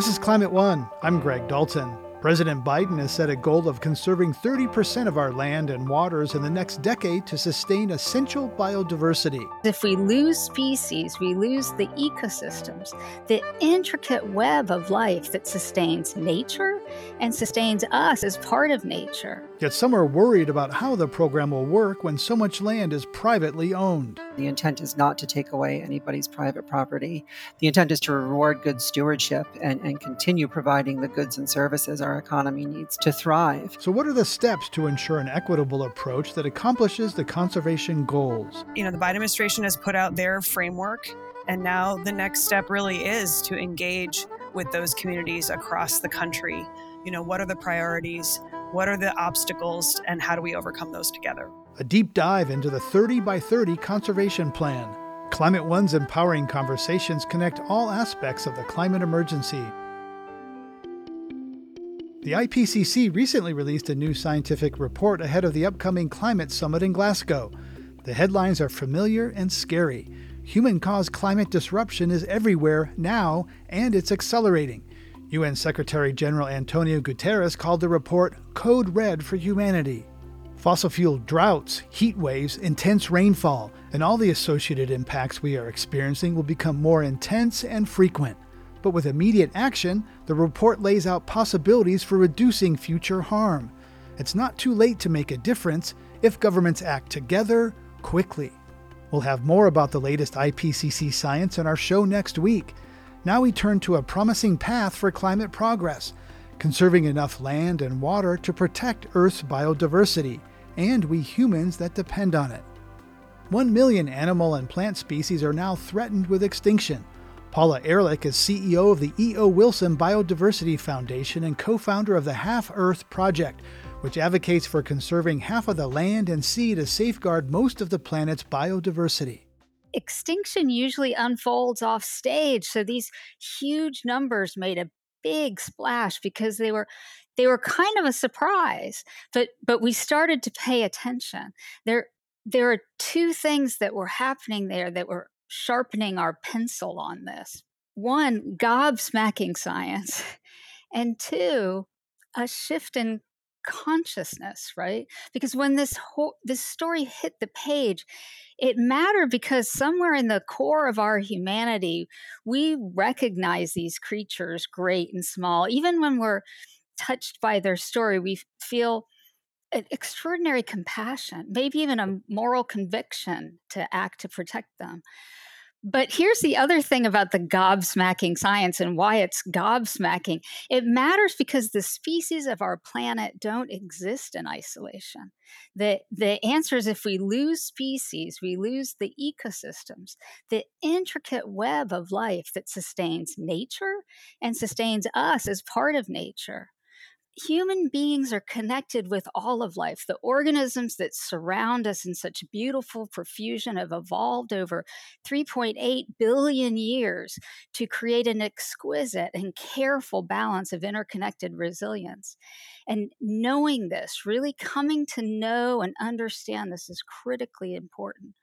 This is Climate One. I'm Greg Dalton. President Biden has set a goal of conserving 30% of our land and waters in the next decade to sustain essential biodiversity. If we lose species, we lose the ecosystems, the intricate web of life that sustains nature and sustains us as part of nature. Yet some are worried about how the program will work when so much land is privately owned. The intent is not to take away anybody's private property. The intent is to reward good stewardship and, and continue providing the goods and services our economy needs to thrive. So, what are the steps to ensure an equitable approach that accomplishes the conservation goals? You know, the Biden administration has put out their framework, and now the next step really is to engage with those communities across the country. You know, what are the priorities? What are the obstacles and how do we overcome those together? A deep dive into the 30 by 30 conservation plan. Climate One's empowering conversations connect all aspects of the climate emergency. The IPCC recently released a new scientific report ahead of the upcoming climate summit in Glasgow. The headlines are familiar and scary. Human caused climate disruption is everywhere now, and it's accelerating. UN Secretary General Antonio Guterres called the report Code Red for Humanity. Fossil fuel droughts, heat waves, intense rainfall, and all the associated impacts we are experiencing will become more intense and frequent. But with immediate action, the report lays out possibilities for reducing future harm. It's not too late to make a difference if governments act together quickly. We'll have more about the latest IPCC science in our show next week. Now we turn to a promising path for climate progress, conserving enough land and water to protect Earth's biodiversity and we humans that depend on it. One million animal and plant species are now threatened with extinction. Paula Ehrlich is CEO of the E.O. Wilson Biodiversity Foundation and co founder of the Half Earth Project, which advocates for conserving half of the land and sea to safeguard most of the planet's biodiversity extinction usually unfolds off stage. So these huge numbers made a big splash because they were they were kind of a surprise. But but we started to pay attention. There there are two things that were happening there that were sharpening our pencil on this. One, gobsmacking science, and two, a shift in consciousness, right? Because when this whole this story hit the page, it mattered because somewhere in the core of our humanity, we recognize these creatures, great and small. Even when we're touched by their story, we feel an extraordinary compassion, maybe even a moral conviction to act to protect them. But here's the other thing about the gobsmacking science and why it's gobsmacking. It matters because the species of our planet don't exist in isolation. The, the answer is if we lose species, we lose the ecosystems, the intricate web of life that sustains nature and sustains us as part of nature human beings are connected with all of life. The organisms that surround us in such beautiful profusion have evolved over 3.8 billion years to create an exquisite and careful balance of interconnected resilience. And knowing this, really coming to know and understand this is critically important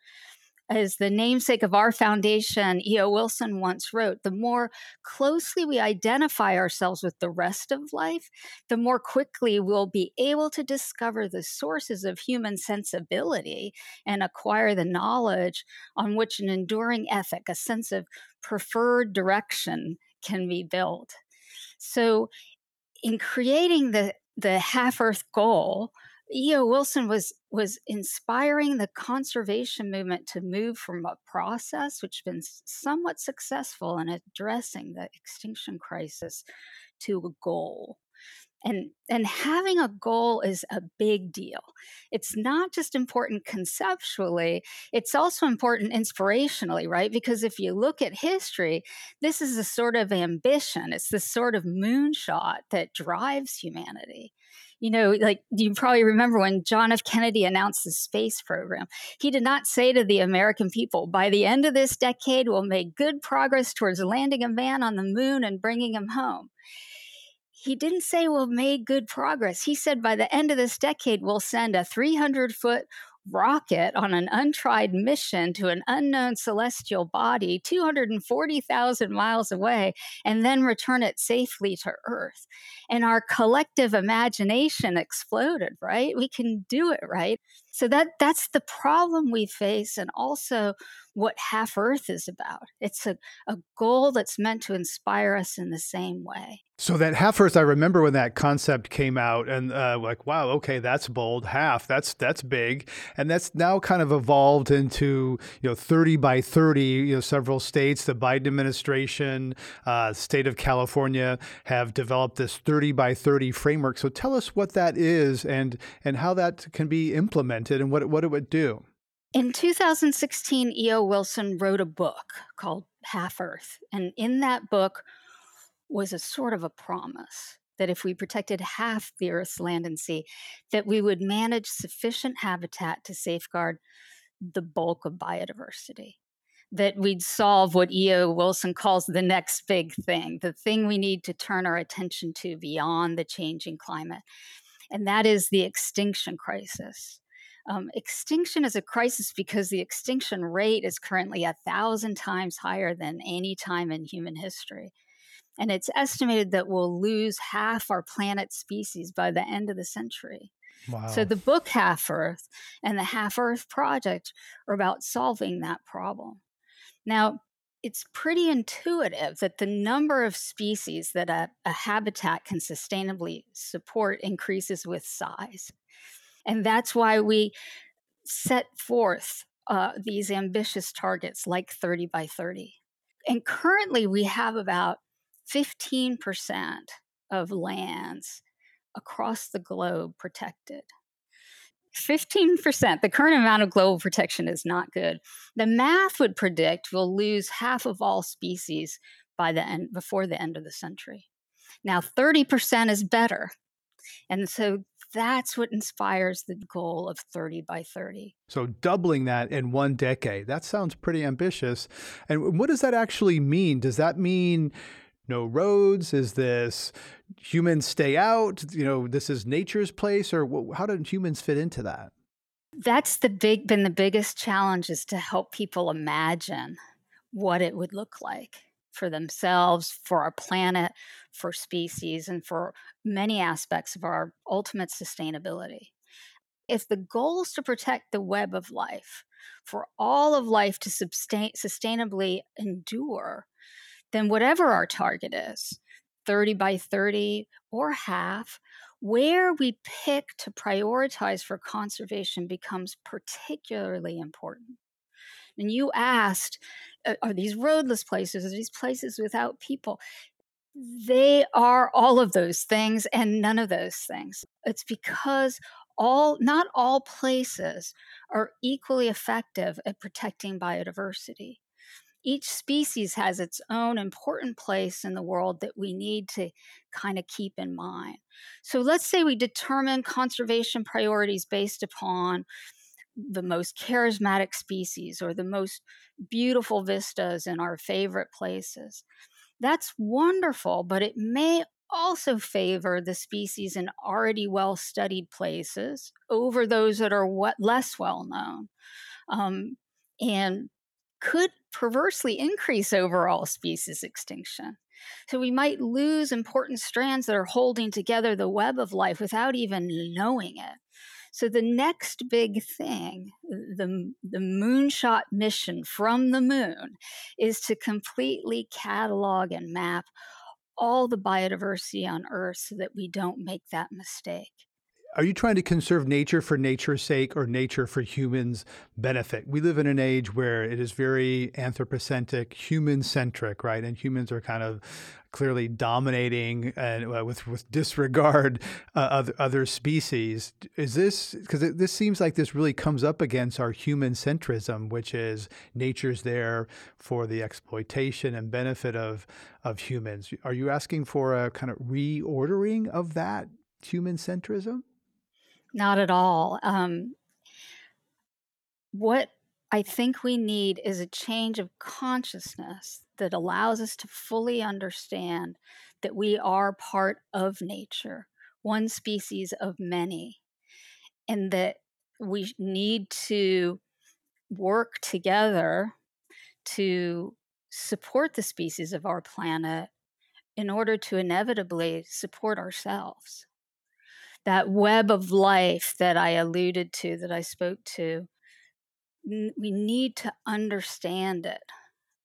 as the namesake of our foundation, E.O. Wilson once wrote, the more closely we identify ourselves with the rest of life, the more quickly we'll be able to discover the sources of human sensibility and acquire the knowledge on which an enduring ethic, a sense of preferred direction, can be built. So, in creating the, the half Earth goal, E.O. Wilson was was inspiring the conservation movement to move from a process which has been somewhat successful in addressing the extinction crisis to a goal. And and having a goal is a big deal. It's not just important conceptually, it's also important inspirationally, right? Because if you look at history, this is a sort of ambition. It's the sort of moonshot that drives humanity you know, like you probably remember when John F. Kennedy announced the space program. He did not say to the American people, by the end of this decade, we'll make good progress towards landing a man on the moon and bringing him home. He didn't say we'll make good progress. He said by the end of this decade, we'll send a 300 foot rocket on an untried mission to an unknown celestial body 240,000 miles away and then return it safely to Earth. And our collective imagination exploded, right? We can do it, right? So that that's the problem we face and also what half earth is about. It's a, a goal that's meant to inspire us in the same way. So that half Earth, I remember when that concept came out, and uh, like, wow, okay, that's bold. Half, that's that's big, and that's now kind of evolved into you know thirty by thirty. You know, several states, the Biden administration, uh, state of California, have developed this thirty by thirty framework. So tell us what that is, and and how that can be implemented, and what what it would do. In 2016, E.O. Wilson wrote a book called Half Earth, and in that book was a sort of a promise that if we protected half the Earth's land and sea, that we would manage sufficient habitat to safeguard the bulk of biodiversity. That we'd solve what E.O. Wilson calls the next big thing, the thing we need to turn our attention to beyond the changing climate. And that is the extinction crisis. Um, extinction is a crisis because the extinction rate is currently a thousand times higher than any time in human history. And it's estimated that we'll lose half our planet's species by the end of the century. Wow. So the book Half Earth and the Half Earth Project are about solving that problem. Now, it's pretty intuitive that the number of species that a, a habitat can sustainably support increases with size. And that's why we set forth uh, these ambitious targets like 30 by 30. And currently, we have about 15% of lands across the globe protected. 15%, the current amount of global protection is not good. The math would predict we'll lose half of all species by the end before the end of the century. Now 30% is better. And so that's what inspires the goal of 30 by 30. So, doubling that in one decade, that sounds pretty ambitious. And what does that actually mean? Does that mean no roads? Is this humans stay out? You know, this is nature's place? Or how do humans fit into that? That's the big, been the biggest challenge is to help people imagine what it would look like for themselves, for our planet, for species, and for many aspects of our ultimate sustainability. If the goal is to protect the web of life, for all of life to sustain, sustainably endure, then whatever our target is 30 by 30 or half where we pick to prioritize for conservation becomes particularly important. And you asked, are these roadless places? Are these places without people? They are all of those things and none of those things. It's because all not all places are equally effective at protecting biodiversity. Each species has its own important place in the world that we need to kind of keep in mind. So let's say we determine conservation priorities based upon the most charismatic species or the most beautiful vistas in our favorite places. That's wonderful, but it may also favor the species in already well studied places over those that are what less well known um, and could perversely increase overall species extinction. So we might lose important strands that are holding together the web of life without even knowing it. So the next big thing, the, the moonshot mission from the moon, is to completely catalog and map all the biodiversity on Earth so that we don't make that mistake. Are you trying to conserve nature for nature's sake or nature for humans' benefit? We live in an age where it is very anthropocentric, human centric, right? And humans are kind of clearly dominating and uh, with with disregard uh, other other species. Is this because this seems like this really comes up against our human centrism, which is nature's there for the exploitation and benefit of of humans? Are you asking for a kind of reordering of that human centrism? Not at all. Um, what I think we need is a change of consciousness that allows us to fully understand that we are part of nature, one species of many, and that we need to work together to support the species of our planet in order to inevitably support ourselves. That web of life that I alluded to, that I spoke to, we need to understand it.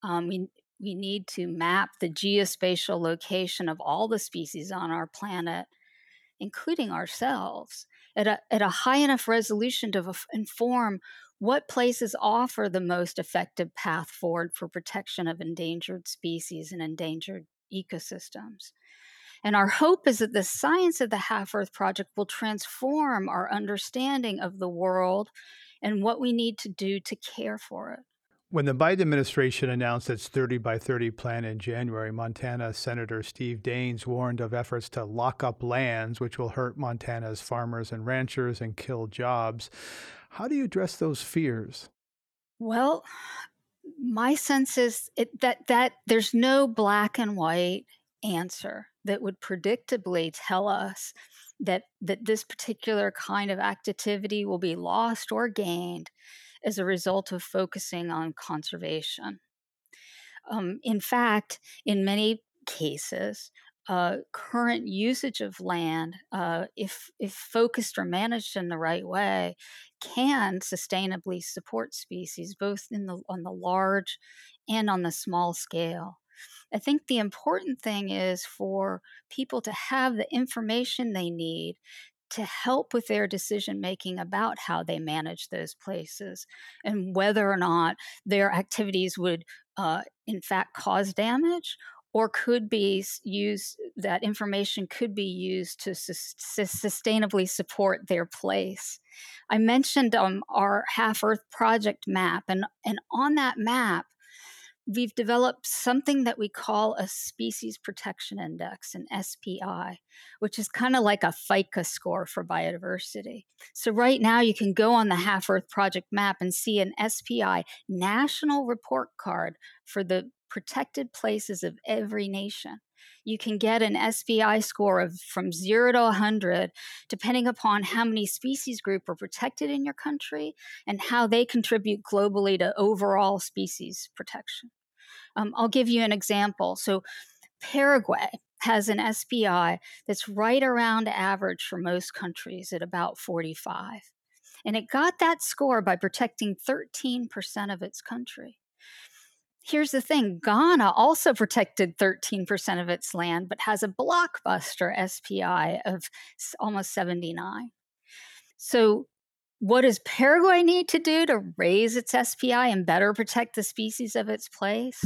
Um, we, we need to map the geospatial location of all the species on our planet, including ourselves, at a, at a high enough resolution to f- inform what places offer the most effective path forward for protection of endangered species and endangered ecosystems. And our hope is that the science of the Half Earth Project will transform our understanding of the world and what we need to do to care for it. When the Biden administration announced its 30 by 30 plan in January, Montana Senator Steve Daines warned of efforts to lock up lands, which will hurt Montana's farmers and ranchers and kill jobs. How do you address those fears? Well, my sense is it, that that there's no black and white answer that would predictably tell us that that this particular kind of activity will be lost or gained as a result of focusing on conservation. Um, in fact, in many cases, uh, current usage of land, uh, if if focused or managed in the right way, can sustainably support species both in the on the large and on the small scale. I think the important thing is for people to have the information they need to help with their decision making about how they manage those places and whether or not their activities would, uh, in fact, cause damage or could be used, that information could be used to su- sustainably support their place. I mentioned um, our Half Earth Project map, and, and on that map, we've developed something that we call a species protection index, an SPI, which is kind of like a FICO score for biodiversity. So, right now, you can go on the Half Earth Project map and see an SPI national report card for the protected places of every nation. You can get an SPI score of from 0 to 100 depending upon how many species group are protected in your country and how they contribute globally to overall species protection. Um, I'll give you an example. So, Paraguay has an SPI that's right around average for most countries at about 45. And it got that score by protecting 13% of its country. Here's the thing Ghana also protected 13% of its land, but has a blockbuster SPI of almost 79. So, what does Paraguay need to do to raise its SPI and better protect the species of its place?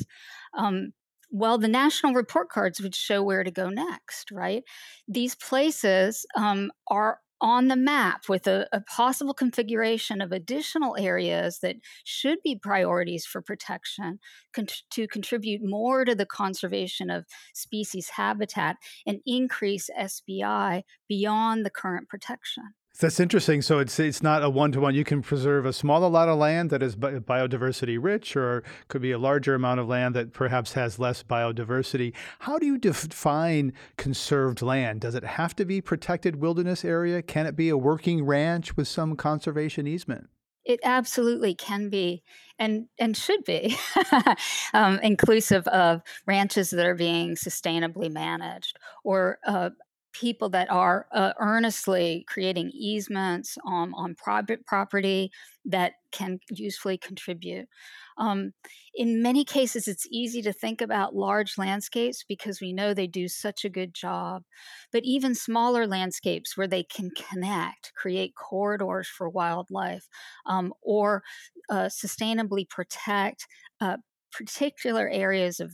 Um, well, the national report cards would show where to go next, right? These places um, are on the map with a, a, possible configuration of additional areas that should be priorities for protection con- to contribute more to the conservation of species habitat and increase SPI beyond the current protection. That's interesting. So it's it's not a one to one. You can preserve a smaller lot of land that is biodiversity rich, or could be a larger amount of land that perhaps has less biodiversity. How do you define conserved land? Does it have to be protected wilderness area? Can it be a working ranch with some conservation easement? It absolutely can be, and and should be, um, inclusive of ranches that are being sustainably managed, or uh, people that are uh, earnestly creating easements on, on private property that can usefully contribute. Um, in many cases, it's easy to think about large landscapes because we know they do such a good job. But even smaller landscapes where they can connect, create corridors for wildlife, um, or uh, sustainably protect uh, particular areas of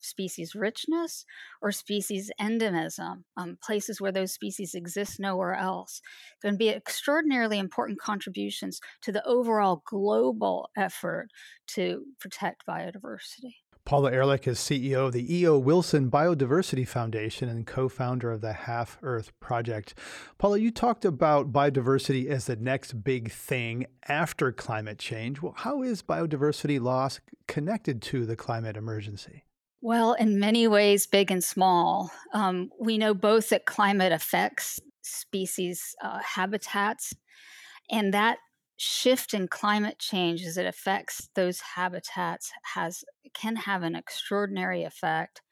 species richness or species endemism, um, places where those species exist nowhere else, can be extraordinarily important contributions to the overall global effort to protect biodiversity. Paula Ehrlich is CEO of the E.O. Wilson Biodiversity Foundation and co founder of the Half Earth Project. Paula, you talked about biodiversity as the next big thing after climate change. Well, how is biodiversity loss connected to the climate emergency? Well, in many ways, big and small. Um, we know both that climate affects species uh, habitats, and that shift in climate change as it affects those habitats has can have an extraordinary effect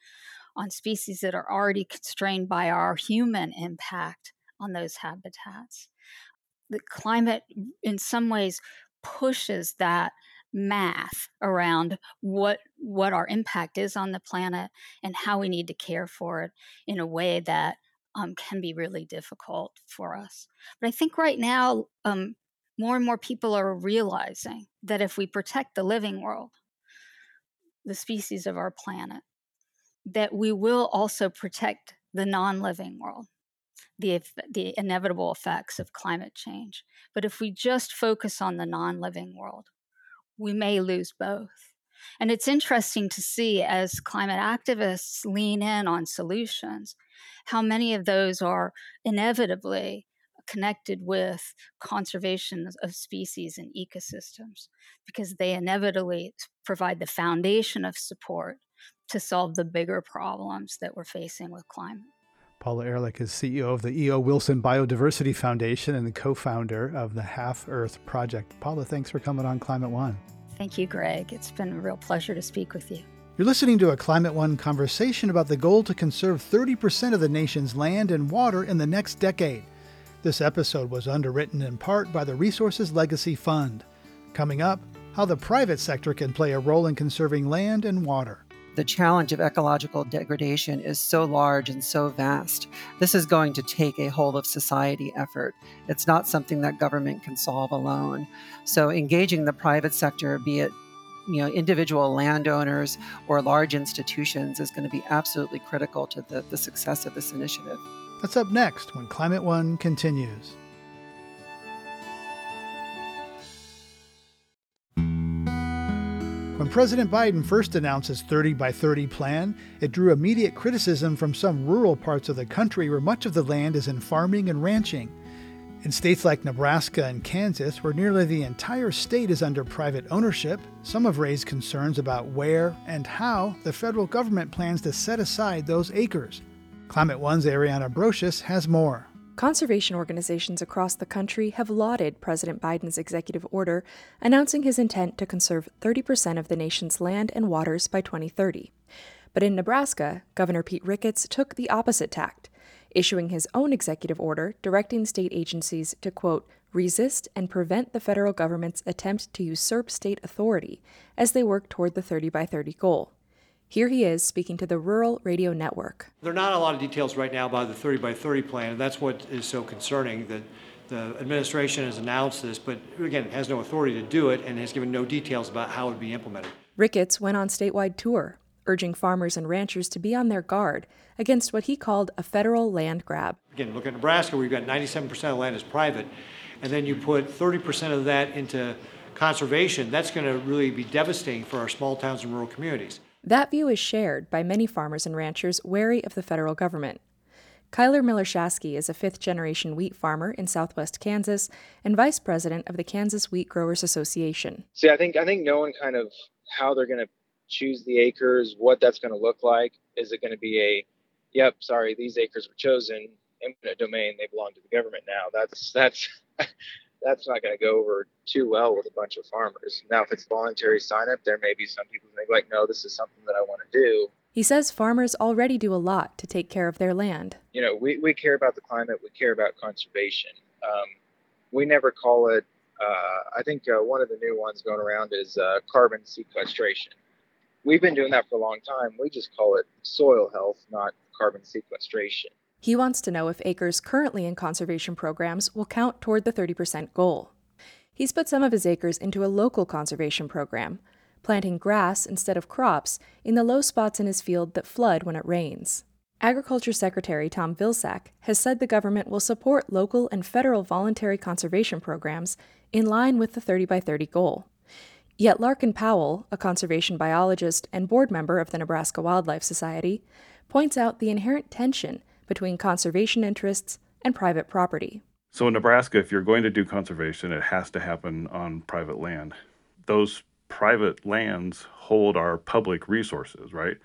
on species that are already constrained by our human impact on those habitats. The climate, in some ways, pushes that math around what what our impact is on the planet and how we need to care for it in a way that um, can be really difficult for us. But I think right now, um, more and more people are realizing that if we protect the living world, the species of our planet, that we will also protect the non living world, the, the inevitable effects of climate change. But if we just focus on the non living world, we may lose both. And it's interesting to see as climate activists lean in on solutions, how many of those are inevitably connected with conservation of species and ecosystems because they inevitably provide the foundation of support to solve the bigger problems that we're facing with climate. Paula Ehrlich is CEO of the E.O. Wilson Biodiversity Foundation and the co founder of the Half Earth Project. Paula, thanks for coming on Climate One. Thank you, Greg. It's been a real pleasure to speak with you. You're listening to a Climate One conversation about the goal to conserve 30% of the nation's land and water in the next decade. This episode was underwritten in part by the Resources Legacy Fund. Coming up, how the private sector can play a role in conserving land and water the challenge of ecological degradation is so large and so vast. This is going to take a whole of society effort. It's not something that government can solve alone. So engaging the private sector, be it you know individual landowners or large institutions is going to be absolutely critical to the, the success of this initiative. That's up next when Climate One continues. When President Biden first announced his 30 by 30 plan, it drew immediate criticism from some rural parts of the country where much of the land is in farming and ranching. In states like Nebraska and Kansas, where nearly the entire state is under private ownership, some have raised concerns about where and how the federal government plans to set aside those acres. Climate One's Ariana Brocious has more. Conservation organizations across the country have lauded President Biden's executive order announcing his intent to conserve 30% of the nation's land and waters by 2030. But in Nebraska, Governor Pete Ricketts took the opposite tact, issuing his own executive order directing state agencies to, quote, resist and prevent the federal government's attempt to usurp state authority as they work toward the 30 by 30 goal. Here he is speaking to the Rural Radio Network. There are not a lot of details right now about the 30 by 30 plan, and that's what is so concerning that the administration has announced this, but again, has no authority to do it and has given no details about how it would be implemented. Ricketts went on statewide tour, urging farmers and ranchers to be on their guard against what he called a federal land grab. Again, look at Nebraska, where you've got 97% of land is private, and then you put 30% of that into conservation, that's going to really be devastating for our small towns and rural communities. That view is shared by many farmers and ranchers wary of the federal government. Kyler Millershaski is a fifth generation wheat farmer in southwest Kansas and vice president of the Kansas Wheat Growers Association. See, I think I think knowing kind of how they're to choose the acres, what that's to look like. Is it to be a, yep, sorry, these acres were chosen, eminent domain, they belong to the government now. That's that's that's not going to go over too well with a bunch of farmers. Now, if it's voluntary sign up, there may be some people who may be like, no, this is something that I want to do. He says farmers already do a lot to take care of their land. You know, we, we care about the climate, we care about conservation. Um, we never call it, uh, I think uh, one of the new ones going around is uh, carbon sequestration. We've been doing that for a long time. We just call it soil health, not carbon sequestration. He wants to know if acres currently in conservation programs will count toward the 30% goal. He's put some of his acres into a local conservation program, planting grass instead of crops in the low spots in his field that flood when it rains. Agriculture Secretary Tom Vilsack has said the government will support local and federal voluntary conservation programs in line with the 30 by 30 goal. Yet Larkin Powell, a conservation biologist and board member of the Nebraska Wildlife Society, points out the inherent tension between conservation interests and private property. So, in Nebraska, if you're going to do conservation, it has to happen on private land. Those private lands hold our public resources, right?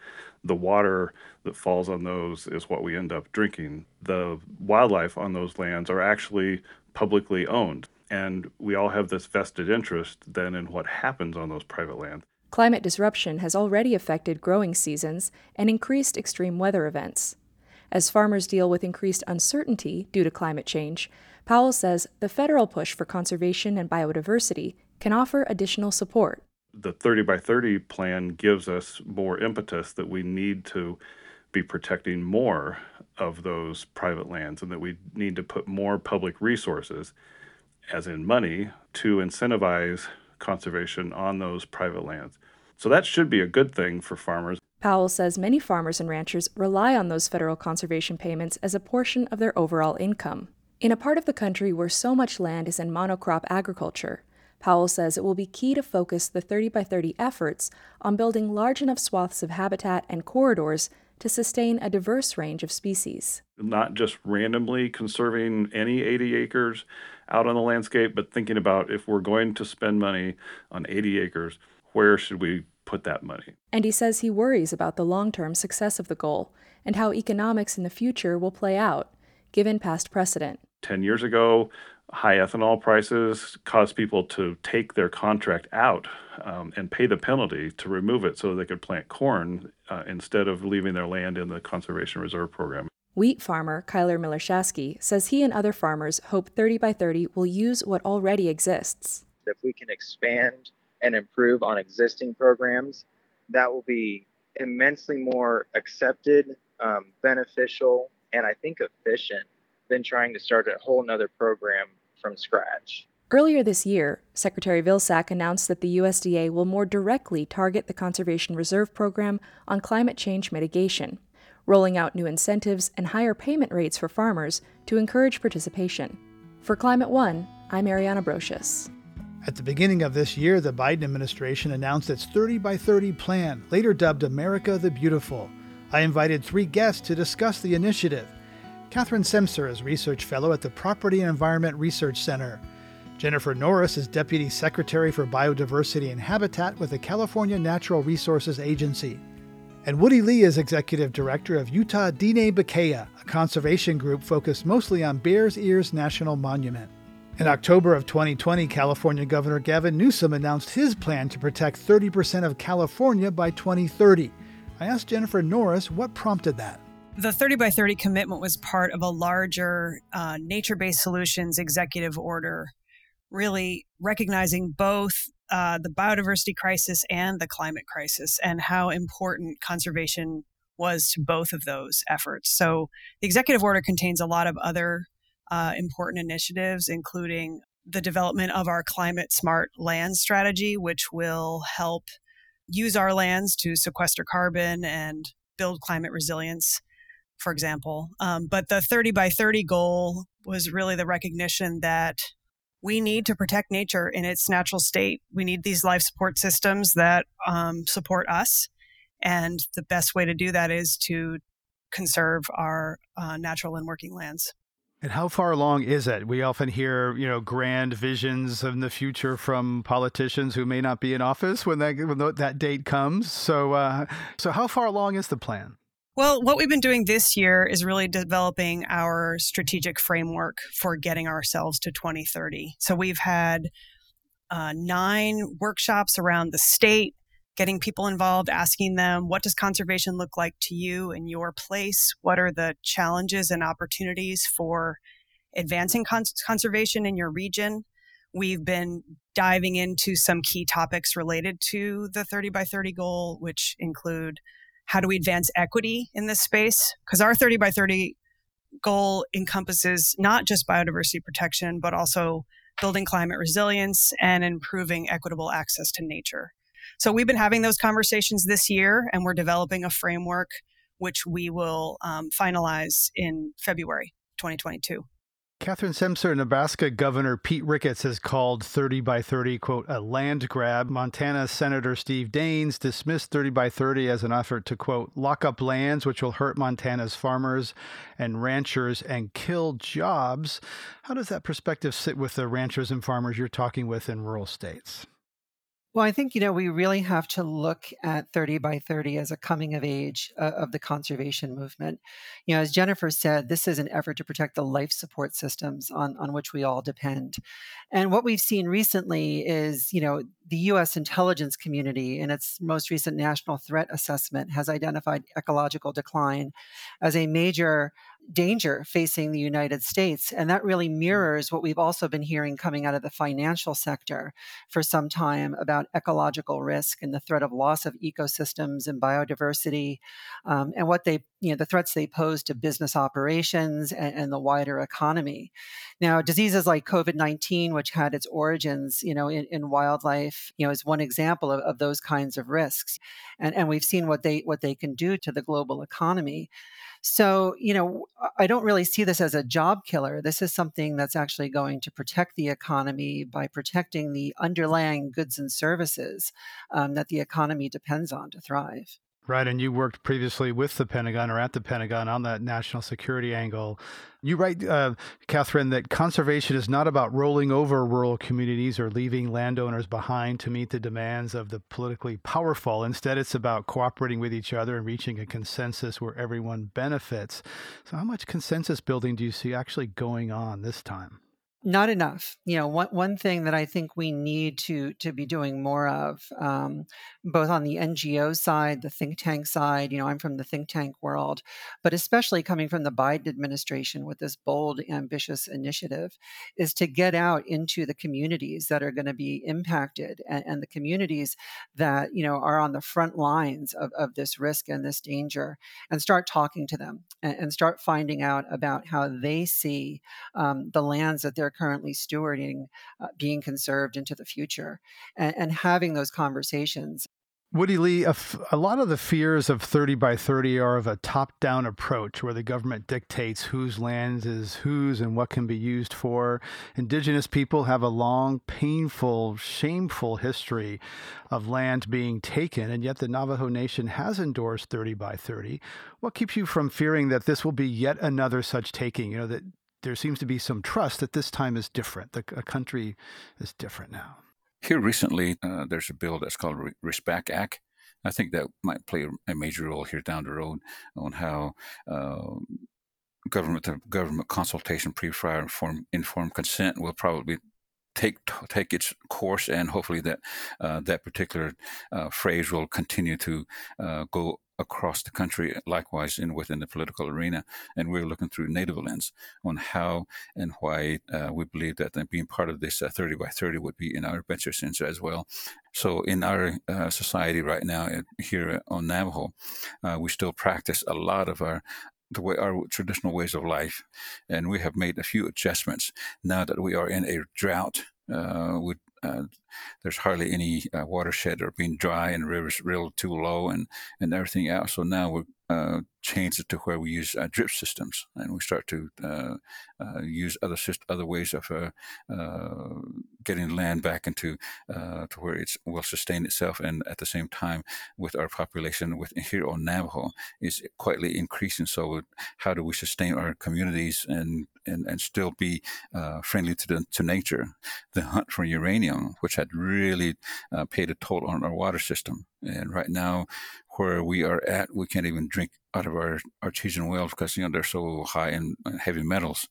The water that falls on those is what we end up drinking. The wildlife on those lands are actually publicly owned. And we all have this vested interest then in what happens on those private lands. Climate disruption has already affected growing seasons and increased extreme weather events. As farmers deal with increased uncertainty due to climate change, Powell says the federal push for conservation and biodiversity can offer additional support. The 30 by 30 plan gives us more impetus that we need to be protecting more of those private lands and that we need to put more public resources, as in money, to incentivize conservation on those private lands. So that should be a good thing for farmers. Powell says many farmers and ranchers rely on those federal conservation payments as a portion of their overall income. In a part of the country where so much land is in monocrop agriculture, Powell says it will be key to focus the 30 by 30 efforts on building large enough swaths of habitat and corridors to sustain a diverse range of species. Not just randomly conserving any 80 acres out on the landscape, but thinking about if we're going to spend money on 80 acres, where should we put that money? And he says he worries about the long term success of the goal and how economics in the future will play out, given past precedent. 10 years ago, high ethanol prices caused people to take their contract out um, and pay the penalty to remove it so they could plant corn uh, instead of leaving their land in the Conservation Reserve Program. Wheat farmer Kyler Millershaski says he and other farmers hope 30 by 30 will use what already exists. If we can expand and improve on existing programs, that will be immensely more accepted, um, beneficial, and I think efficient than trying to start a whole nother program from scratch. Earlier this year, Secretary Vilsack announced that the USDA will more directly target the Conservation Reserve Program on climate change mitigation, rolling out new incentives and higher payment rates for farmers to encourage participation. For Climate One, I'm Ariana Brocious. At the beginning of this year, the Biden administration announced its 30 by 30 plan, later dubbed America the Beautiful. I invited three guests to discuss the initiative. Catherine Semcer is Research Fellow at the Property and Environment Research Center. Jennifer Norris is Deputy Secretary for Biodiversity and Habitat with the California Natural Resources Agency. And Woody Lee is Executive Director of Utah Diné Bikéyah, a conservation group focused mostly on Bears Ears National Monument. In October of 2020, California Governor Gavin Newsom announced his plan to protect 30% of California by 2030. I asked Jennifer Norris what prompted that. The 30 by 30 commitment was part of a larger uh, nature based solutions executive order, really recognizing both uh, the biodiversity crisis and the climate crisis and how important conservation was to both of those efforts. So the executive order contains a lot of other uh, important initiatives, including the development of our climate smart land strategy, which will help use our lands to sequester carbon and build climate resilience for example. Um, but the 30 by 30 goal was really the recognition that we need to protect nature in its natural state. We need these life support systems that um, support us. And the best way to do that is to conserve our uh, natural and working lands. And how far along is it? We often hear, you know, grand visions in the future from politicians who may not be in office when that when that date comes. So, uh, so how far along is the plan? Well, what we've been doing this year is really developing our strategic framework for getting ourselves to 2030. So we've had uh, nine workshops around the state, getting people involved, asking them, what does conservation look like to you in your place? What are the challenges and opportunities for advancing conservation in your region? We've been diving into some key topics related to the 30 by 30 goal, which include how do we advance equity in this space? Because our 30 by 30 goal encompasses not just biodiversity protection, but also building climate resilience and improving equitable access to nature. So we've been having those conversations this year, and we're developing a framework which we will um, finalize in February 2022. Catherine Semcer, Nebraska Governor Pete Ricketts has called 30 by 30, quote, a land grab. Montana Senator Steve Daines dismissed 30 by 30 as an effort to, quote, lock up lands which will hurt Montana's farmers and ranchers and kill jobs. How does that perspective sit with the ranchers and farmers you're talking with in rural states? Well, I think, you know, we really have to look at 30 by 30 as a coming of age uh, of the conservation movement. You know, as Jennifer said, this is an effort to protect the life support systems on, on which we all depend. And what we've seen recently is, you know, the US intelligence community in its most recent national threat assessment has identified ecological decline as a major danger facing the United States. And that really mirrors what we've also been hearing coming out of the financial sector for some time about ecological risk and the threat of loss of ecosystems and biodiversity um, and what they, you know, the threats they pose to business operations and, and the wider economy. Now, diseases like COVID 19, which had its origins, you know, in, in wildlife, you know, is one example of, of those kinds of risks. And, and we've seen what they, what they can do to the global economy. So, you know, I don't really see this as a job killer. This is something that's actually going to protect the economy by protecting the underlying goods and services um, that the economy depends on to thrive. Right. And you worked previously with the Pentagon or at the Pentagon on that national security angle. You write, uh, Catherine, that conservation is not about rolling over rural communities or leaving landowners behind to meet the demands of the politically powerful. Instead, it's about cooperating with each other and reaching a consensus where everyone benefits. So, how much consensus building do you see actually going on this time? Not enough you know one, one thing that i think we need to to be doing more of um, both on the ngo side the think tank side you know i'm from the think tank world but especially coming from the biden administration with this bold ambitious initiative is to get out into the communities that are going to be impacted and, and, the communities that you know are on the front lines of, of this risk and this danger and start talking to them and, and start finding out about how they see um, the lands that they're currently stewarding uh, being conserved into the future and, and having those conversations. Woody Lee, a, f- a lot of the fears of 30 by 30 are of a top down approach where the government dictates whose land is whose and what can be used for. Indigenous people have a long, painful, shameful history of land being taken, and yet the Navajo Nation has endorsed 30 by 30. What keeps you from fearing that this will be yet another such taking? You know, that there seems to be some trust that this time is different. The country is different now. Here recently, uh, there's a bill that's called Re- RESPECT Act. I think that might play a major role here down the road on how uh, government government consultation, pre-prior informed, informed consent will probably take take its course, and hopefully that uh, that particular uh, phrase will continue to uh, go across the country, likewise in within the political arena. And we're looking through native lens on how and why uh, we believe that being part of this uh, 30 by 30 would be in our best interest as well. So in our uh, society right now here on Navajo, uh, we still practice a lot of our the way our traditional ways of life, and we have made a few adjustments now that we are in a drought. Uh, uh, there's hardly any uh, watershed that are being dry and rivers real too low and, and everything else. So now we're uh, changed it to where we use uh, drip systems and we start to uh, uh use other other ways of uh, uh, getting land back into to where it will sustain itself. And at the same time with our population with here on Navajo is quietly increasing. So how do we sustain our communities and and, and still be friendly to the to nature? The hunt for uranium which had really paid a toll on our water system and right now where we are at, we can't even drink out of our artesian wells because you know they're so high in heavy metals,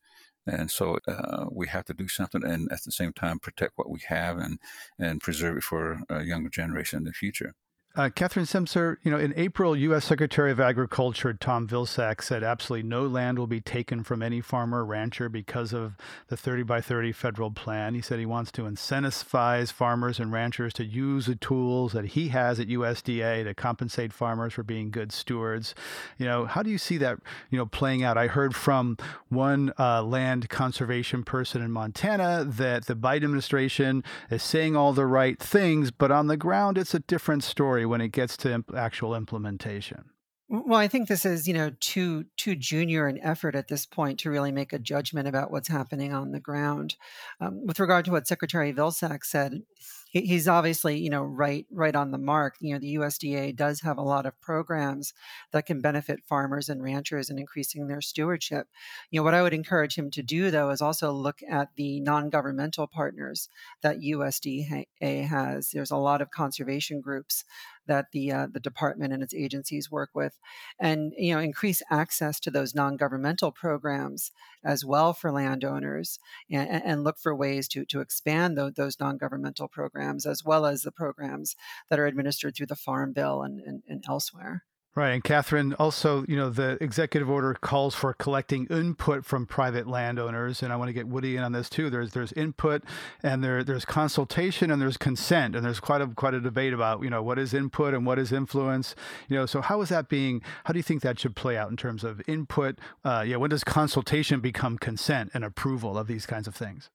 and so uh, we have to do something, and at the same time protect what we have and and preserve it for a younger generation in the future. Uh, Catherine Semcer, you know, in April, U.S. Secretary of Agriculture Tom Vilsack said absolutely no land will be taken from any farmer or rancher because of the 30 by 30 federal plan. He said he wants to incentivize farmers and ranchers to use the tools that he has at USDA to compensate farmers for being good stewards. You know, how do you see that, you know, playing out? I heard from one uh, land conservation person in Montana that the Biden administration is saying all the right things, but on the ground, it's a different story story when it gets to imp- actual implementation? Well, I think this is, you know, too too junior an effort at this point to really make a judgment about what's happening on the ground. Um, with regard to what Secretary Vilsack said, he's obviously you know right right on the mark you know the usda does have a lot of programs that can benefit farmers and ranchers in increasing their stewardship. You know what i would encourage him to do though is also look at the non-governmental partners that usda has. There's a lot of conservation groups that the uh, the department and its agencies work with, and you know increase access to those non-governmental programs as well for landowners, and, and look for ways to to expand those, those non-governmental programs as well as the programs that are administered through the Farm Bill and, and, and elsewhere. Right. And Catherine, also, you know, the executive order calls for collecting input from private landowners. And I want to get Woody in on this too. There's there's input and there there's consultation and there's consent. And there's quite a quite a debate about, you know, what is input and what is influence. You know, so how is that being how do you think that should play out in terms of input? Uh, yeah, when does consultation become consent and approval of these kinds of things?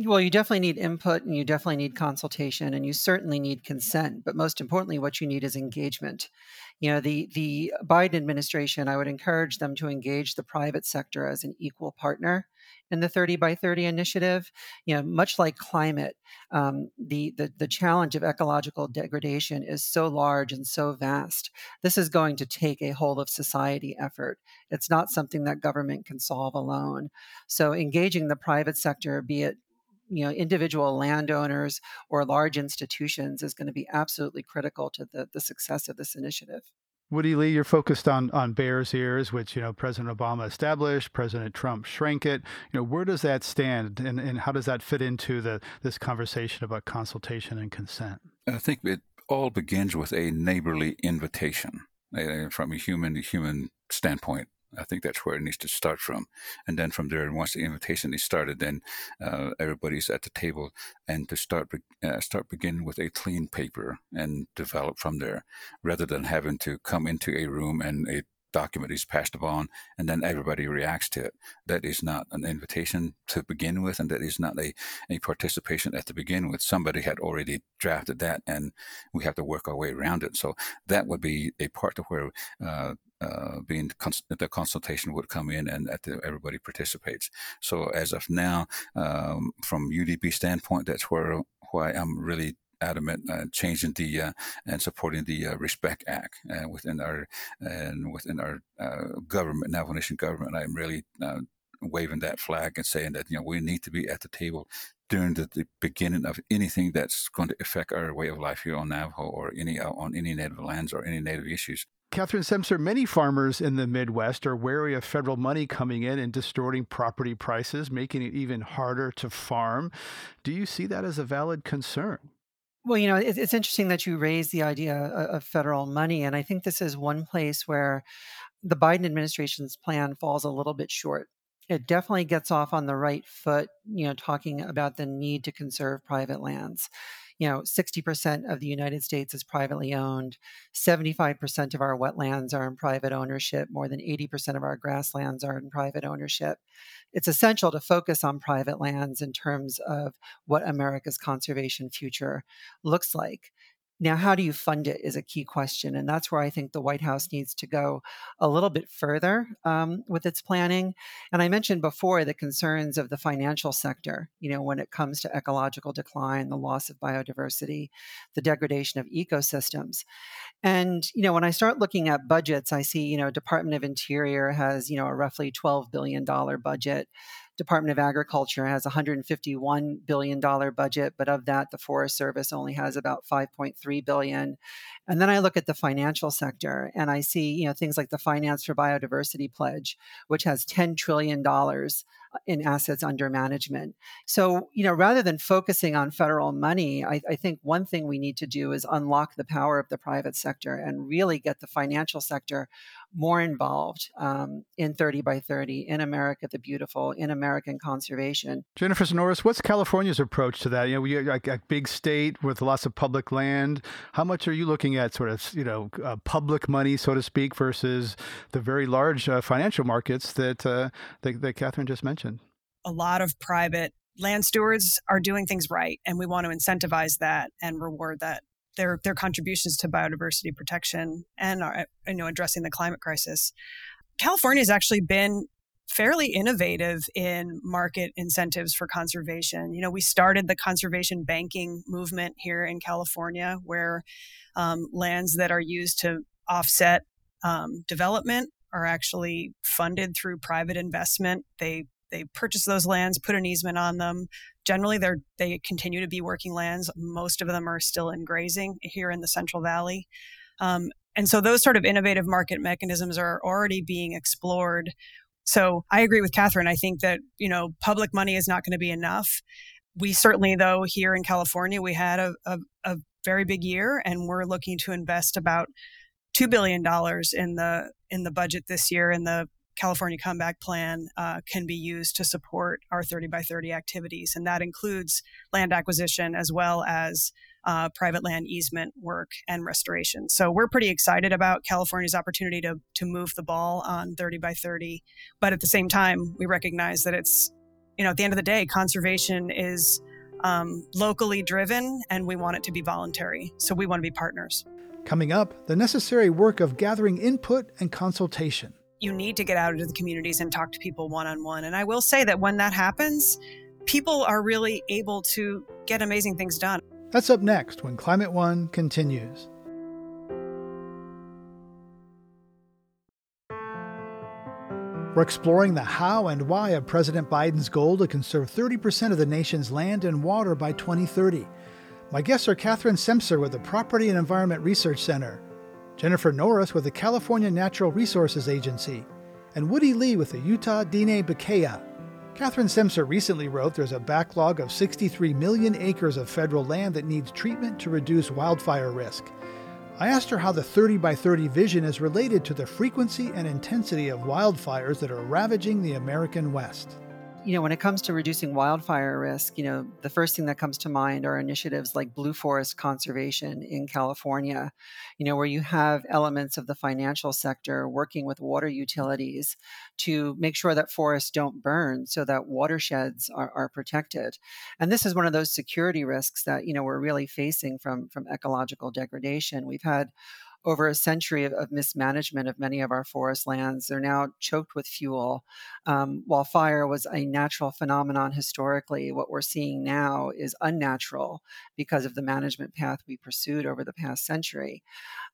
Well, you definitely need input and you definitely need consultation and you certainly need consent. But most importantly, what you need is engagement. You know, the, the Biden administration, I would encourage them to engage the private sector as an equal partner in the 30 by 30 initiative. You know, much like climate, um, the, the, the challenge of ecological degradation is so large and so vast. This is going to take a whole of society effort. It's not something that government can solve alone. So engaging the private sector, be it you know individual landowners or large institutions is going to be absolutely critical to the, the success of this initiative Woody Lee, you're focused on on Bears Ears, which you know President Obama established. President Trump shrank it. You know, where does that stand, and, and how does that fit into the this conversation about consultation and consent? I think it all begins with a neighborly invitation uh, from a human to human standpoint. I think that's where it needs to start from. And then from there, once the invitation is started, then uh, everybody's at the table and to start uh, start beginning with a clean paper and develop from there, rather than having to come into a room and a document is passed upon and then everybody reacts to it. That is not an invitation to begin with, and that is not a, a participation at the begin with. Somebody had already drafted that, and we have to work our way around it. So that would be a part of where uh, uh, being cons- the consultation would come in and that everybody participates. So as of now, um, from UDB standpoint, that's where why I'm really adamant uh, changing the uh, and supporting the uh, Respect Act uh, within our and within our uh, government, Navajo Nation government. I'm really uh, waving that flag and saying that you know we need to be at the table during the, the, beginning of anything that's going to affect our way of life here on Navajo or any on any native lands or any native issues. Catherine Semcer, many farmers in the Midwest are wary of federal money coming in and distorting property prices, making it even harder to farm. Do you see that as a valid concern? Well, you know, it's interesting that you raise the idea of federal money. And I think this is one place where the Biden administration's plan falls a little bit short. It definitely gets off on the right foot, you know, talking about the need to conserve private lands you know, 60% of the United States is privately owned. 75% of our wetlands are in private ownership. More than 80% of our grasslands are in private ownership. It's essential to focus on private lands in terms of what America's conservation future looks like. Now, how do you fund it is a key question. And that's where I think the White House needs to go a little bit further um, with its planning. And I mentioned before the concerns of the financial sector, you know, when it comes to ecological decline, the loss of biodiversity, the degradation of ecosystems. And, you know, when I start looking at budgets, I see, you know, Department of Interior has, you know, a roughly $12 billion budget. Department of Agriculture has $151 billion budget, but of that, the Forest Service only has about 5.3 billion. And then I look at the financial sector and I see, you know, things like the Finance for Biodiversity Pledge, which has $10 trillion uh, in assets under management. So, you know, rather than focusing on federal money, I, I, think one thing we need to do is unlock the power of the private sector and really get the financial sector more involved um, in 30 by 30, in America the Beautiful, in American conservation. Jennifer Norris, what's California's approach to that? You know, we like a big state with lots of public land. How much are you looking at sort of, you know, uh, public money, so to speak, versus the very large uh, financial markets that, uh, that, that Catherine just mentioned? mentioned. A lot of private land stewards are doing things right, and we want to incentivize that and reward that their their contributions to biodiversity protection and are, you know addressing the climate crisis. California has actually been fairly innovative in market incentives for conservation. You know, we started the conservation banking movement here in California, where um, lands that are used to offset um, development are actually funded through private investment. They they purchase those lands, put an easement on them. Generally, they're they continue to be working lands. Most of them are still in grazing here in the Central Valley. Um, and so those sort of innovative market mechanisms are already being explored. So I agree with Catherine. I think that, you know, public money is not going to be enough. We certainly, though, here in California, we had a, a, a very big year and we're looking to invest about $2 billion in the in the budget this year in the California Comeback Plan uh, can be used to support our 30 by 30 activities. And that includes land acquisition as well as uh, private land easement work and restoration. So we're pretty excited about California's opportunity to, to move the ball on 30 by 30. But at the same time, we recognize that it's, you know, at the end of the day, conservation is um, locally driven and we want it to be voluntary. So we want to be partners. Coming up, the necessary work of gathering input and consultation you need to get out into the communities and talk to people one on one. And I will say that when that happens, people are really able to get amazing things done. That's up next when Climate One continues. We're exploring the how and why of President Biden's goal to conserve 30% of the nation's land and water by 2030. My guests are Catherine Semcer with the Property and Environment Research Center Jennifer Norris with the California Natural Resources Agency, and Woody Lee with the Utah Diné Bikéyah. Catherine Semcer recently wrote there's a backlog of 63 million acres of federal land that needs treatment to reduce wildfire risk. I asked her how the 30 by 30 vision is related to the frequency and intensity of wildfires that are ravaging the American West you know, when it comes to reducing wildfire risk, you know, the first thing that comes to mind are initiatives like Blue Forest Conservation in California, you know, where you have elements of the financial sector working with water utilities to make sure that forests don't burn so that watersheds are, are protected. And this is one of those security risks that, you know, we're really facing from, from ecological degradation. We've had over a century of, of, mismanagement of many of our forest lands. They're now choked with fuel. Um, while fire was a natural phenomenon historically, what we're seeing now is unnatural because of the management path we pursued over the past century.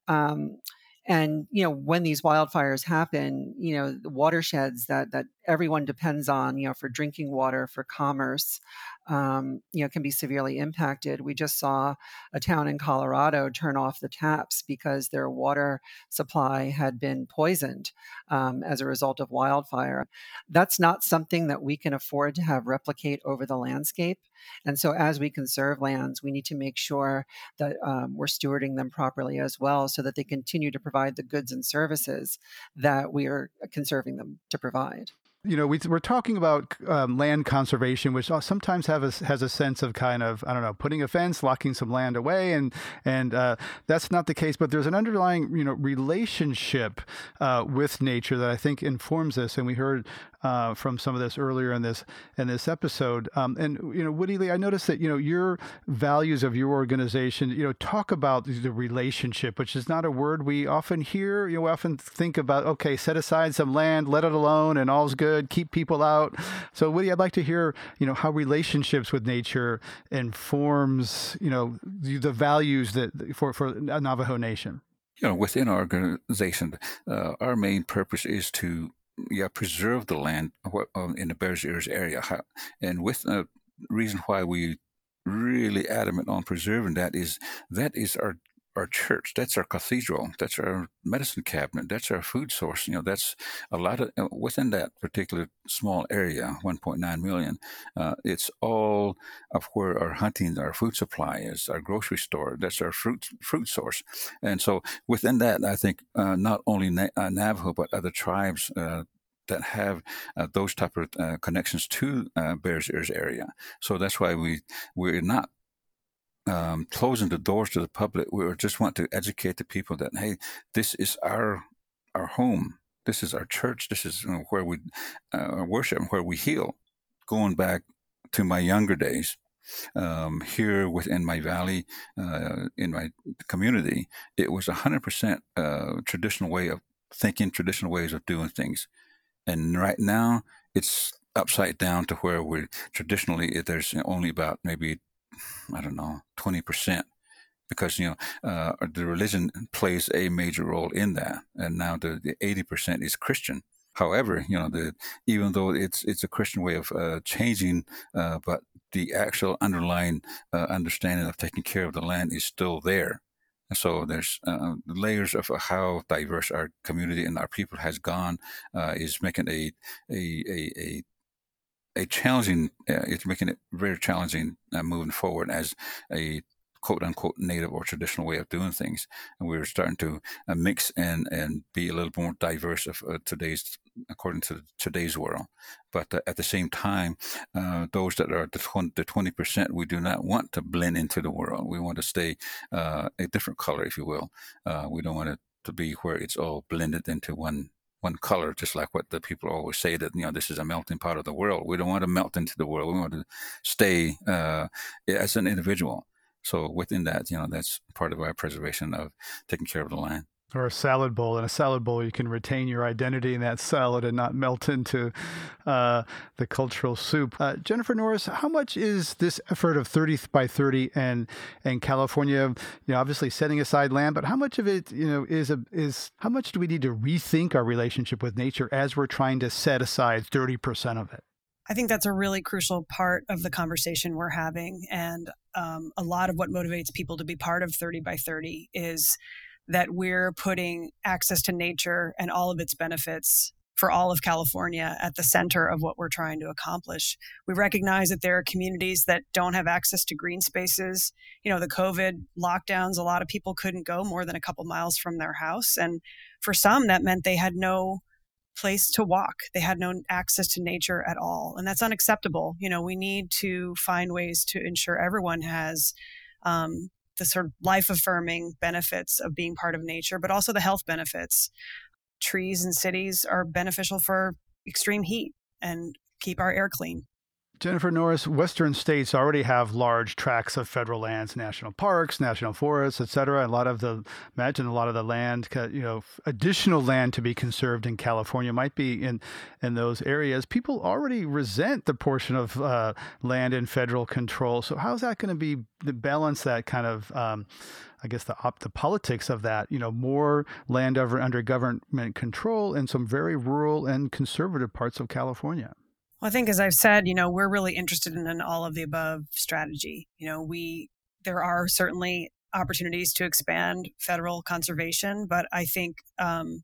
Um, and you know when these wildfires happen you know the watersheds that that everyone depends on you know for drinking water for commerce um, you know can be severely impacted. We just saw a town in colorado turn off the taps because their water supply had been poisoned um, as a result of wildfire. That's not something that we can afford to have replicate over the landscape and so as we conserve lands we need to make sure that um, we're stewarding them properly as well so that they continue to provide the goods and services that we are conserving them to provide you know, we, are talking about um, land conservation, which sometimes have a, has a sense of kind of I don't know, putting a fence, locking some land away, and and uh, that's not the case. But there's an underlying you know relationship uh, with nature that I think informs this, and we heard uh, from some of this earlier in this in this episode. Um, and you know, Woody Lee, I noticed that you know your values of your organization, you know, talk about the relationship, which is not a word we often hear. You know, we often think about okay, set aside some land, let it alone, and all's good. Keep people out. So, Woody, I'd like to hear you know how relationships with nature informs you know the, values that for for Navajo Nation you know, within our organization, uh, our main purpose is to yeah, preserve the land um, in the Bears Ears area. And with the reason why we really adamant on preserving that is that is our our church. That's our cathedral. That's our medicine cabinet. That's our food source. You know, that's a lot of uh, within that particular small area, 1.9 million. Uh, it's all of where our hunting, our food supply is, our grocery store. That's our fruit fruit source. And so within that, I think uh, not only Na- uh, Navajo but other tribes uh, that have uh, those type of uh, connections to uh, Bears Ears area. So that's why we we're not um, closing the doors to the public. We just want to educate the people that hey, this is our our home. This is our church. This is you know, where we uh, worship, where we heal. Going back to my younger days, um, here within my valley, uh, in my community, it was a hundred percent uh, traditional way of thinking, traditional ways of doing things And right now, it's upside down to where we traditionally there's only about maybe I don't know twenty percent because you know uh, the religion plays a major role in that, and now the eighty percent is Christian. However, you know the even though it's it's a Christian way of uh, changing, uh, but the actual underlying uh, understanding of taking care of the land is still there. So there's uh, layers of how diverse our community and our people has gone uh, is making a a a, a a challenging. Uh, it's making it very challenging uh, moving forward as a quote unquote native or traditional way of doing things, and we're starting to uh, mix and and be a little more diverse of uh, today's according to today's world. But uh, at the same time, uh, those that are the twenty percent, we do not want to blend into the world. We want to stay a different color, if you will. we don't want it to be where it's all blended into one one color, just like what the people always say that you know this is a melting pot of the world. We don't want to melt into the world. We want to stay uh, as an individual. So within that, you know, that's part of our preservation of taking care of the land or a salad bowl. In a salad bowl, you can retain your identity in that salad and not melt into uh, the cultural soup. Uh, Jennifer Norris, how much is this effort of 30 by 30 and and California, you know, obviously setting aside land, but how much of it, you know, is a is how much do we need to rethink our relationship with nature as we're trying to set aside 30% of it? I think that's a really crucial part of the conversation we're having. And um, a lot of what motivates people to be part of 30 by 30 is that we're putting access to nature and all of its benefits for all of California at the center of what we're trying to accomplish. We recognize that there are communities that don't have access to green spaces. You know, the COVID lockdowns, a lot of people couldn't go more than a couple miles from their house. And for some, that meant they had no place to walk. They had no access to nature at all. And that's unacceptable. You know, we need to find ways to ensure everyone has um, the sort of life affirming benefits of being part of nature, but also the health benefits. Trees and cities are beneficial for extreme heat and keep our air clean. Jennifer Norris, Western states already have large tracts of federal lands, national parks, national forests, et cetera. A lot of the, imagine a lot of the land, you know, additional land to be conserved in California might be in, in those areas. People already resent the portion of uh, land in federal control. So how's that going to be the balance that kind of, um, I guess the op- the politics of that, you know, more land over under government control in some very rural and conservative parts of California. Well, I think, as I've said, you know, we're really interested in an all of the above strategy. You know, we there are certainly opportunities to expand federal conservation, but I think um,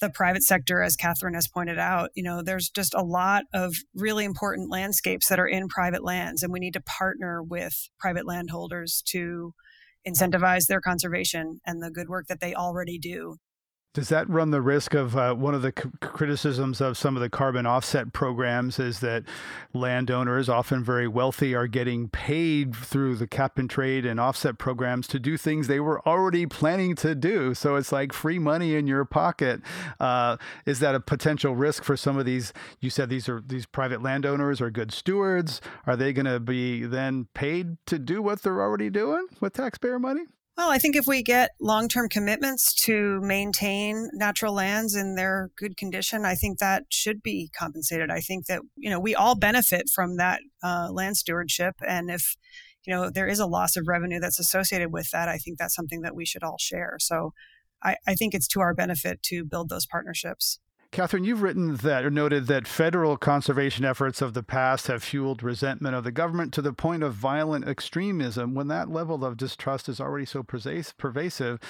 the private sector, as Catherine has pointed out, you know, there's just a lot of really important landscapes that are in private lands, and we need to partner with private landholders to incentivize their conservation and the good work that they already do. Does that run the risk of uh, one of the c- criticisms of some of the carbon offset programs is that landowners, often very wealthy, are getting paid through the cap and trade and offset programs to do things they were already planning to do? So it's like free money in your pocket. Uh, is that a potential risk for some of these? You said these are these private landowners are good stewards. Are they going to be then paid to do what they're already doing with taxpayer money? Well, I think if we get long term commitments to maintain natural lands in their good condition, I think that should be compensated. I think that, you know, we all benefit from that uh, land stewardship. And if, you know, there is a loss of revenue that's associated with that, I think that's something that we should all share. So I, I think it's to our benefit to build those partnerships. Catherine, you've written that or noted that federal conservation efforts of the past have fueled resentment of the government to the point of violent extremism. When that level of distrust is already so pervasive,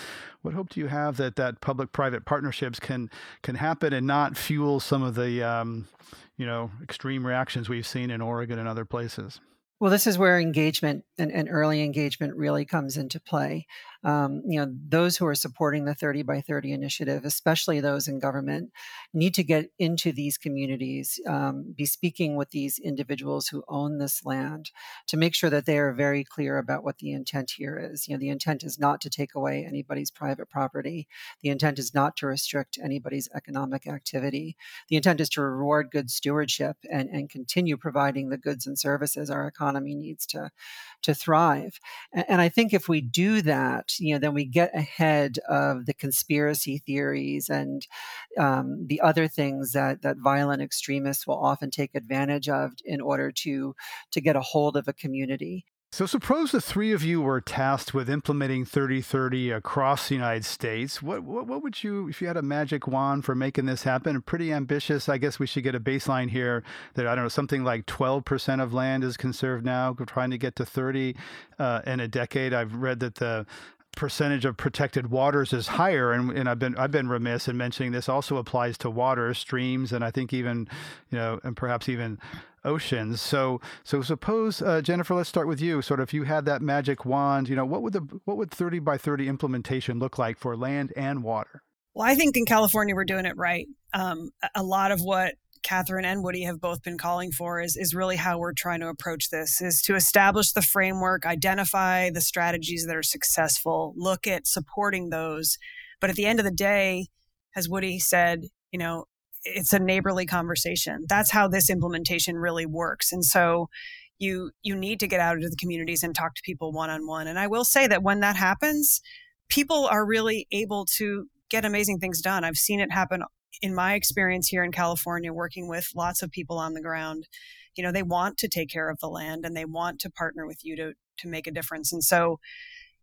what hope do you have that that public-private partnerships can can happen and not fuel some of the um, you know extreme reactions we've seen in Oregon and other places? Well, this is where engagement and, and early engagement really comes into play um, you know, those who are supporting the 30 by 30 initiative, especially those in government, need to get into these communities, um, be speaking with these individuals who own this land to make sure that they are very clear about what the intent here is. You know, the intent is not to take away anybody's private property. The intent is not to restrict anybody's economic activity. The intent is to reward good stewardship and, and continue providing the goods and services our economy needs to, to thrive. And, and I think if we do that, you know, then we get ahead of the conspiracy theories and um, the other things that that violent extremists will often take advantage of in order to to get a hold of a community. So, suppose the three of you were tasked with implementing 3030 across the United States. What, what, what, would you, if you had a magic wand for making this happen? Pretty ambitious. I guess we should get a baseline here that, I don't know, something like 12% of land is conserved now. We're trying to get to 30 uh, in a decade. I've read that the percentage of protected waters is higher and, and I've been I've been remiss in mentioning this also applies to water streams and I think even you know and perhaps even oceans. So, so suppose uh, Jennifer, let's start with you. Sort of, if you had that magic wand, you know, what would the what would thirty by thirty implementation look like for land and water? Well, I think in California we're doing it right. Um, a lot of what Catherine and Woody have both been calling for is is really how we're trying to approach this is to establish the framework, identify the strategies that are successful, look at supporting those. But at the end of the day, as Woody said, you know, it's a neighborly conversation. That's how this implementation really works. And so you you need to get out into the communities and talk to people one on one. And I will say that when that happens, people are really able to get amazing things done. I've seen it happen in my experience here in California working with lots of people on the ground. You know, they want to take care of the land and they want to partner with you to to make a difference. And so,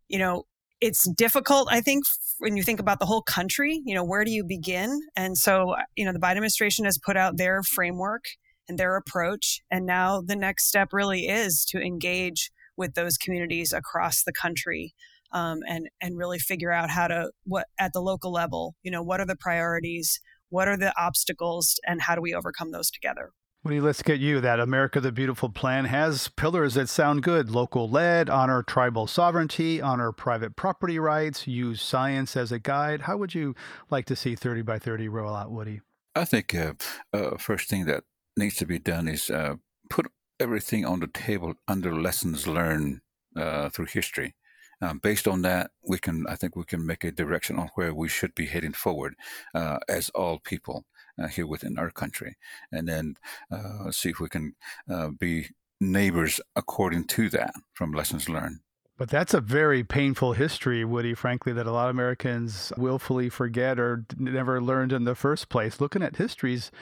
you know, it's difficult, I think, when you think about the whole country, you know, where do you begin? And so, uh, you know, the Biden administration has put out their framework and their approach. And now the next step really is to engage with those communities across the country um, and, and really figure out how to, what at the local level, you know, what are the priorities? What are the obstacles and how do we overcome those together? Woody, let's get you. That America the Beautiful plan has pillars that sound good local led, honor tribal sovereignty, honor private property rights, use science as a guide. How would you like to see 30 by 30 roll out, Woody? I think uh, uh, first thing that needs to be done is uh, put everything on the table under lessons learned uh, through history. Um, based on that, we can, I think, we can make a direction on where we should be heading forward uh, as all people uh, here within our country, and then uh, see if we can uh, be neighbors according to that from lessons learned. But that's a very painful history, Woody, frankly, that a lot of Americans willfully forget or never learned in the first place. Looking at history is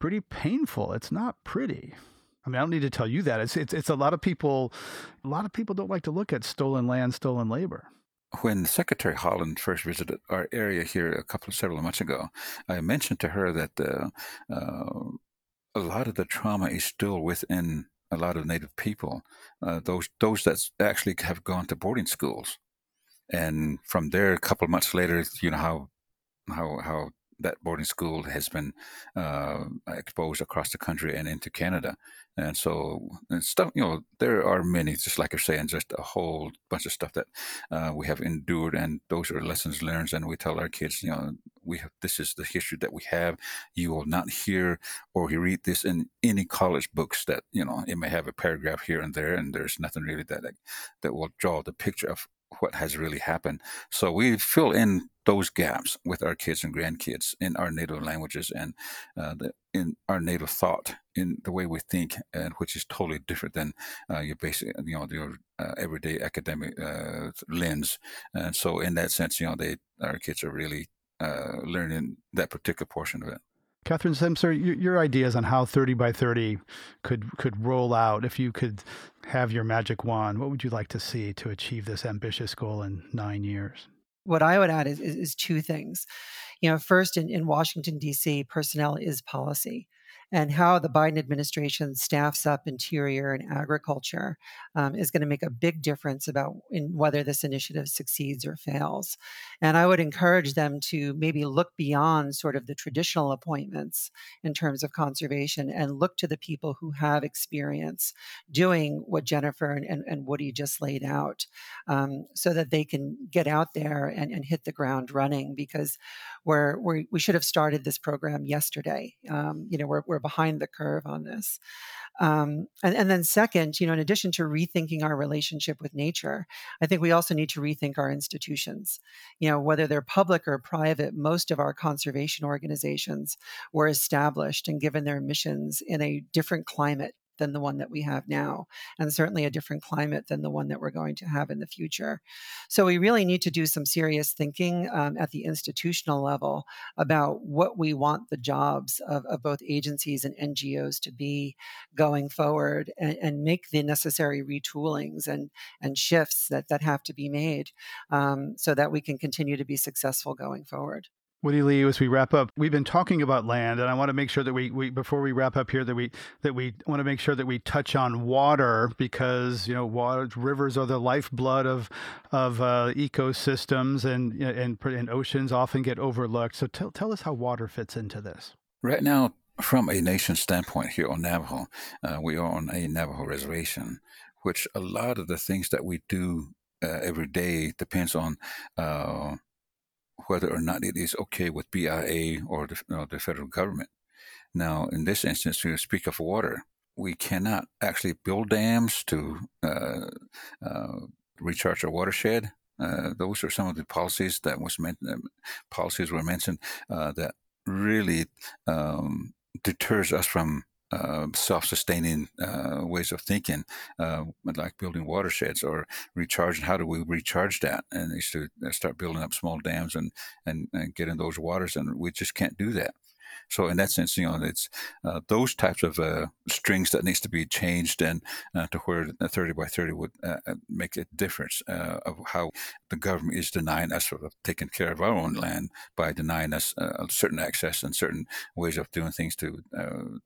pretty painful. It's not pretty. I mean, I don't need to tell you that. It's, it's, it's a lot of people, a lot of people don't like to look at stolen land, stolen labor when Secretary Haaland first visited our area here a couple of several months ago, I mentioned to her that uh, uh, a lot of the trauma is still within a lot of Native people, uh, those those that actually have gone to boarding schools, and from there, a couple months later, you know how how how that boarding school has been uh, exposed across the country and into Canada. And so, and stuff, you know, there are many, just like you're saying, just a whole bunch of stuff that uh, we have endured, and those are lessons learned. And we tell our kids, you know, we have, this is the history that we have. You will not hear or read this in any college books that you know it may have a paragraph here and there, and there's nothing really that that will draw the picture of what has really happened. So we fill in those gaps with our kids and grandkids in our native languages and uh, the, in our native thought, in the way we think, and which is totally different than uh, your basic, you know, your uh, everyday academic uh, lens. And so, in that sense, you know, they our kids are really uh, learning that particular portion of it. Catherine Semcer, your, your, ideas on how 30 by 30 could could roll out if you could have your magic wand, what would you like to see to achieve this ambitious goal in nine years? What I would add is, is, is two things. You know, first in, in Washington, D.C., personnel is policy and how the Biden administration staffs up interior and agriculture um, is going to make a big difference about in whether this initiative succeeds or fails. And I would encourage them to maybe look beyond sort of the traditional appointments in terms of conservation and look to the people who have experience doing what Jennifer and, and, and Woody just laid out um, so that they can get out there and, and hit the ground running because we're, we're, we should have started this program yesterday. Um, you know, we're, we're behind the curve on this. Um, and, and then, second, you know, in addition to rethinking our relationship with nature, I think we also need to rethink our institutions. You know, whether they're public or private, most of our conservation organizations were established and given their missions in a different climate than the one that we have now, and certainly a different climate than the one that we're going to have in the future. So we really need to do some serious thinking um, at the institutional level about what we want the jobs of, of both agencies and NGOs to be going forward and, and, make the necessary retoolings and, and shifts that, that have to be made um, so that we can continue to be successful going forward. Woody Lee, as we wrap up, we've been talking about land, and I want to make sure that we, we before we wrap up here that we that we want to make sure that we touch on water because you know water, rivers are the lifeblood of of uh, ecosystems, and, and and oceans often get overlooked. So tell tell us how water fits into this. Right now, from a nation standpoint, here on Navajo, uh, we are on a Navajo reservation, which a lot of the things that we do uh, every day depends on uh, whether or not it is okay with BIA or the, the federal government. Now, in this instance, we speak of water. We cannot actually build dams to uh, uh, recharge our watershed. Uh, those are some of the policies that was meant. Um, policies were mentioned uh, that really um, deters us from uh, self-sustaining uh, ways of thinking, uh, like building watersheds or recharging. How do we recharge that? And they should uh, start building up small dams and, and, and get in those waters, and we just can't do that. So in that sense, you know, it's uh, those types of uh, strings that needs to be changed and uh, to where a 30 by 30 would uh, uh, make a difference uh, of how the government is denying us sort of taking care of our own land by denying us certain access and certain ways of doing things to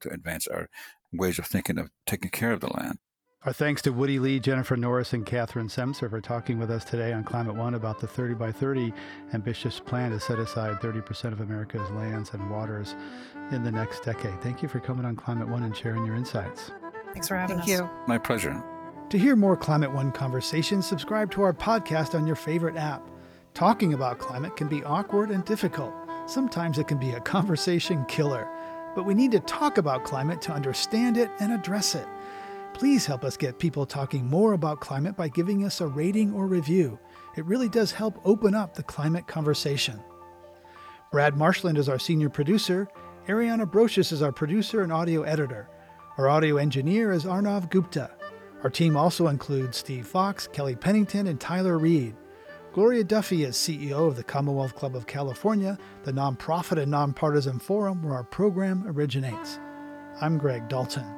to advance our ways of thinking of taking care of the land. Our thanks to Woody Lee, Jennifer Norris, and Catherine Semcer for talking with us today on Climate One about the 30 by 30 ambitious plan to set aside 30% of America's lands and waters in the next decade. Thank you for coming on Climate One and sharing your insights. Thanks for having Thank us. you. My pleasure. To hear more Climate One conversations, subscribe to our podcast on your favorite app. Talking about climate can be awkward and difficult. Sometimes it can be a conversation killer. But we need to talk about climate to understand it and address it. Please help us get people talking more about climate by giving us a rating or review. It really does help open up the climate conversation. Brad Marshland is our senior producer. Ariana Brocious is our producer and audio editor. Our audio engineer is Arnav Gupta. Our team also includes Steve Fox, Kelly Pennington, and Tyler Reed. Gloria Duffy is CEO of the Commonwealth Club of California, the nonprofit and nonpartisan forum where our program originates. I'm Greg Dalton.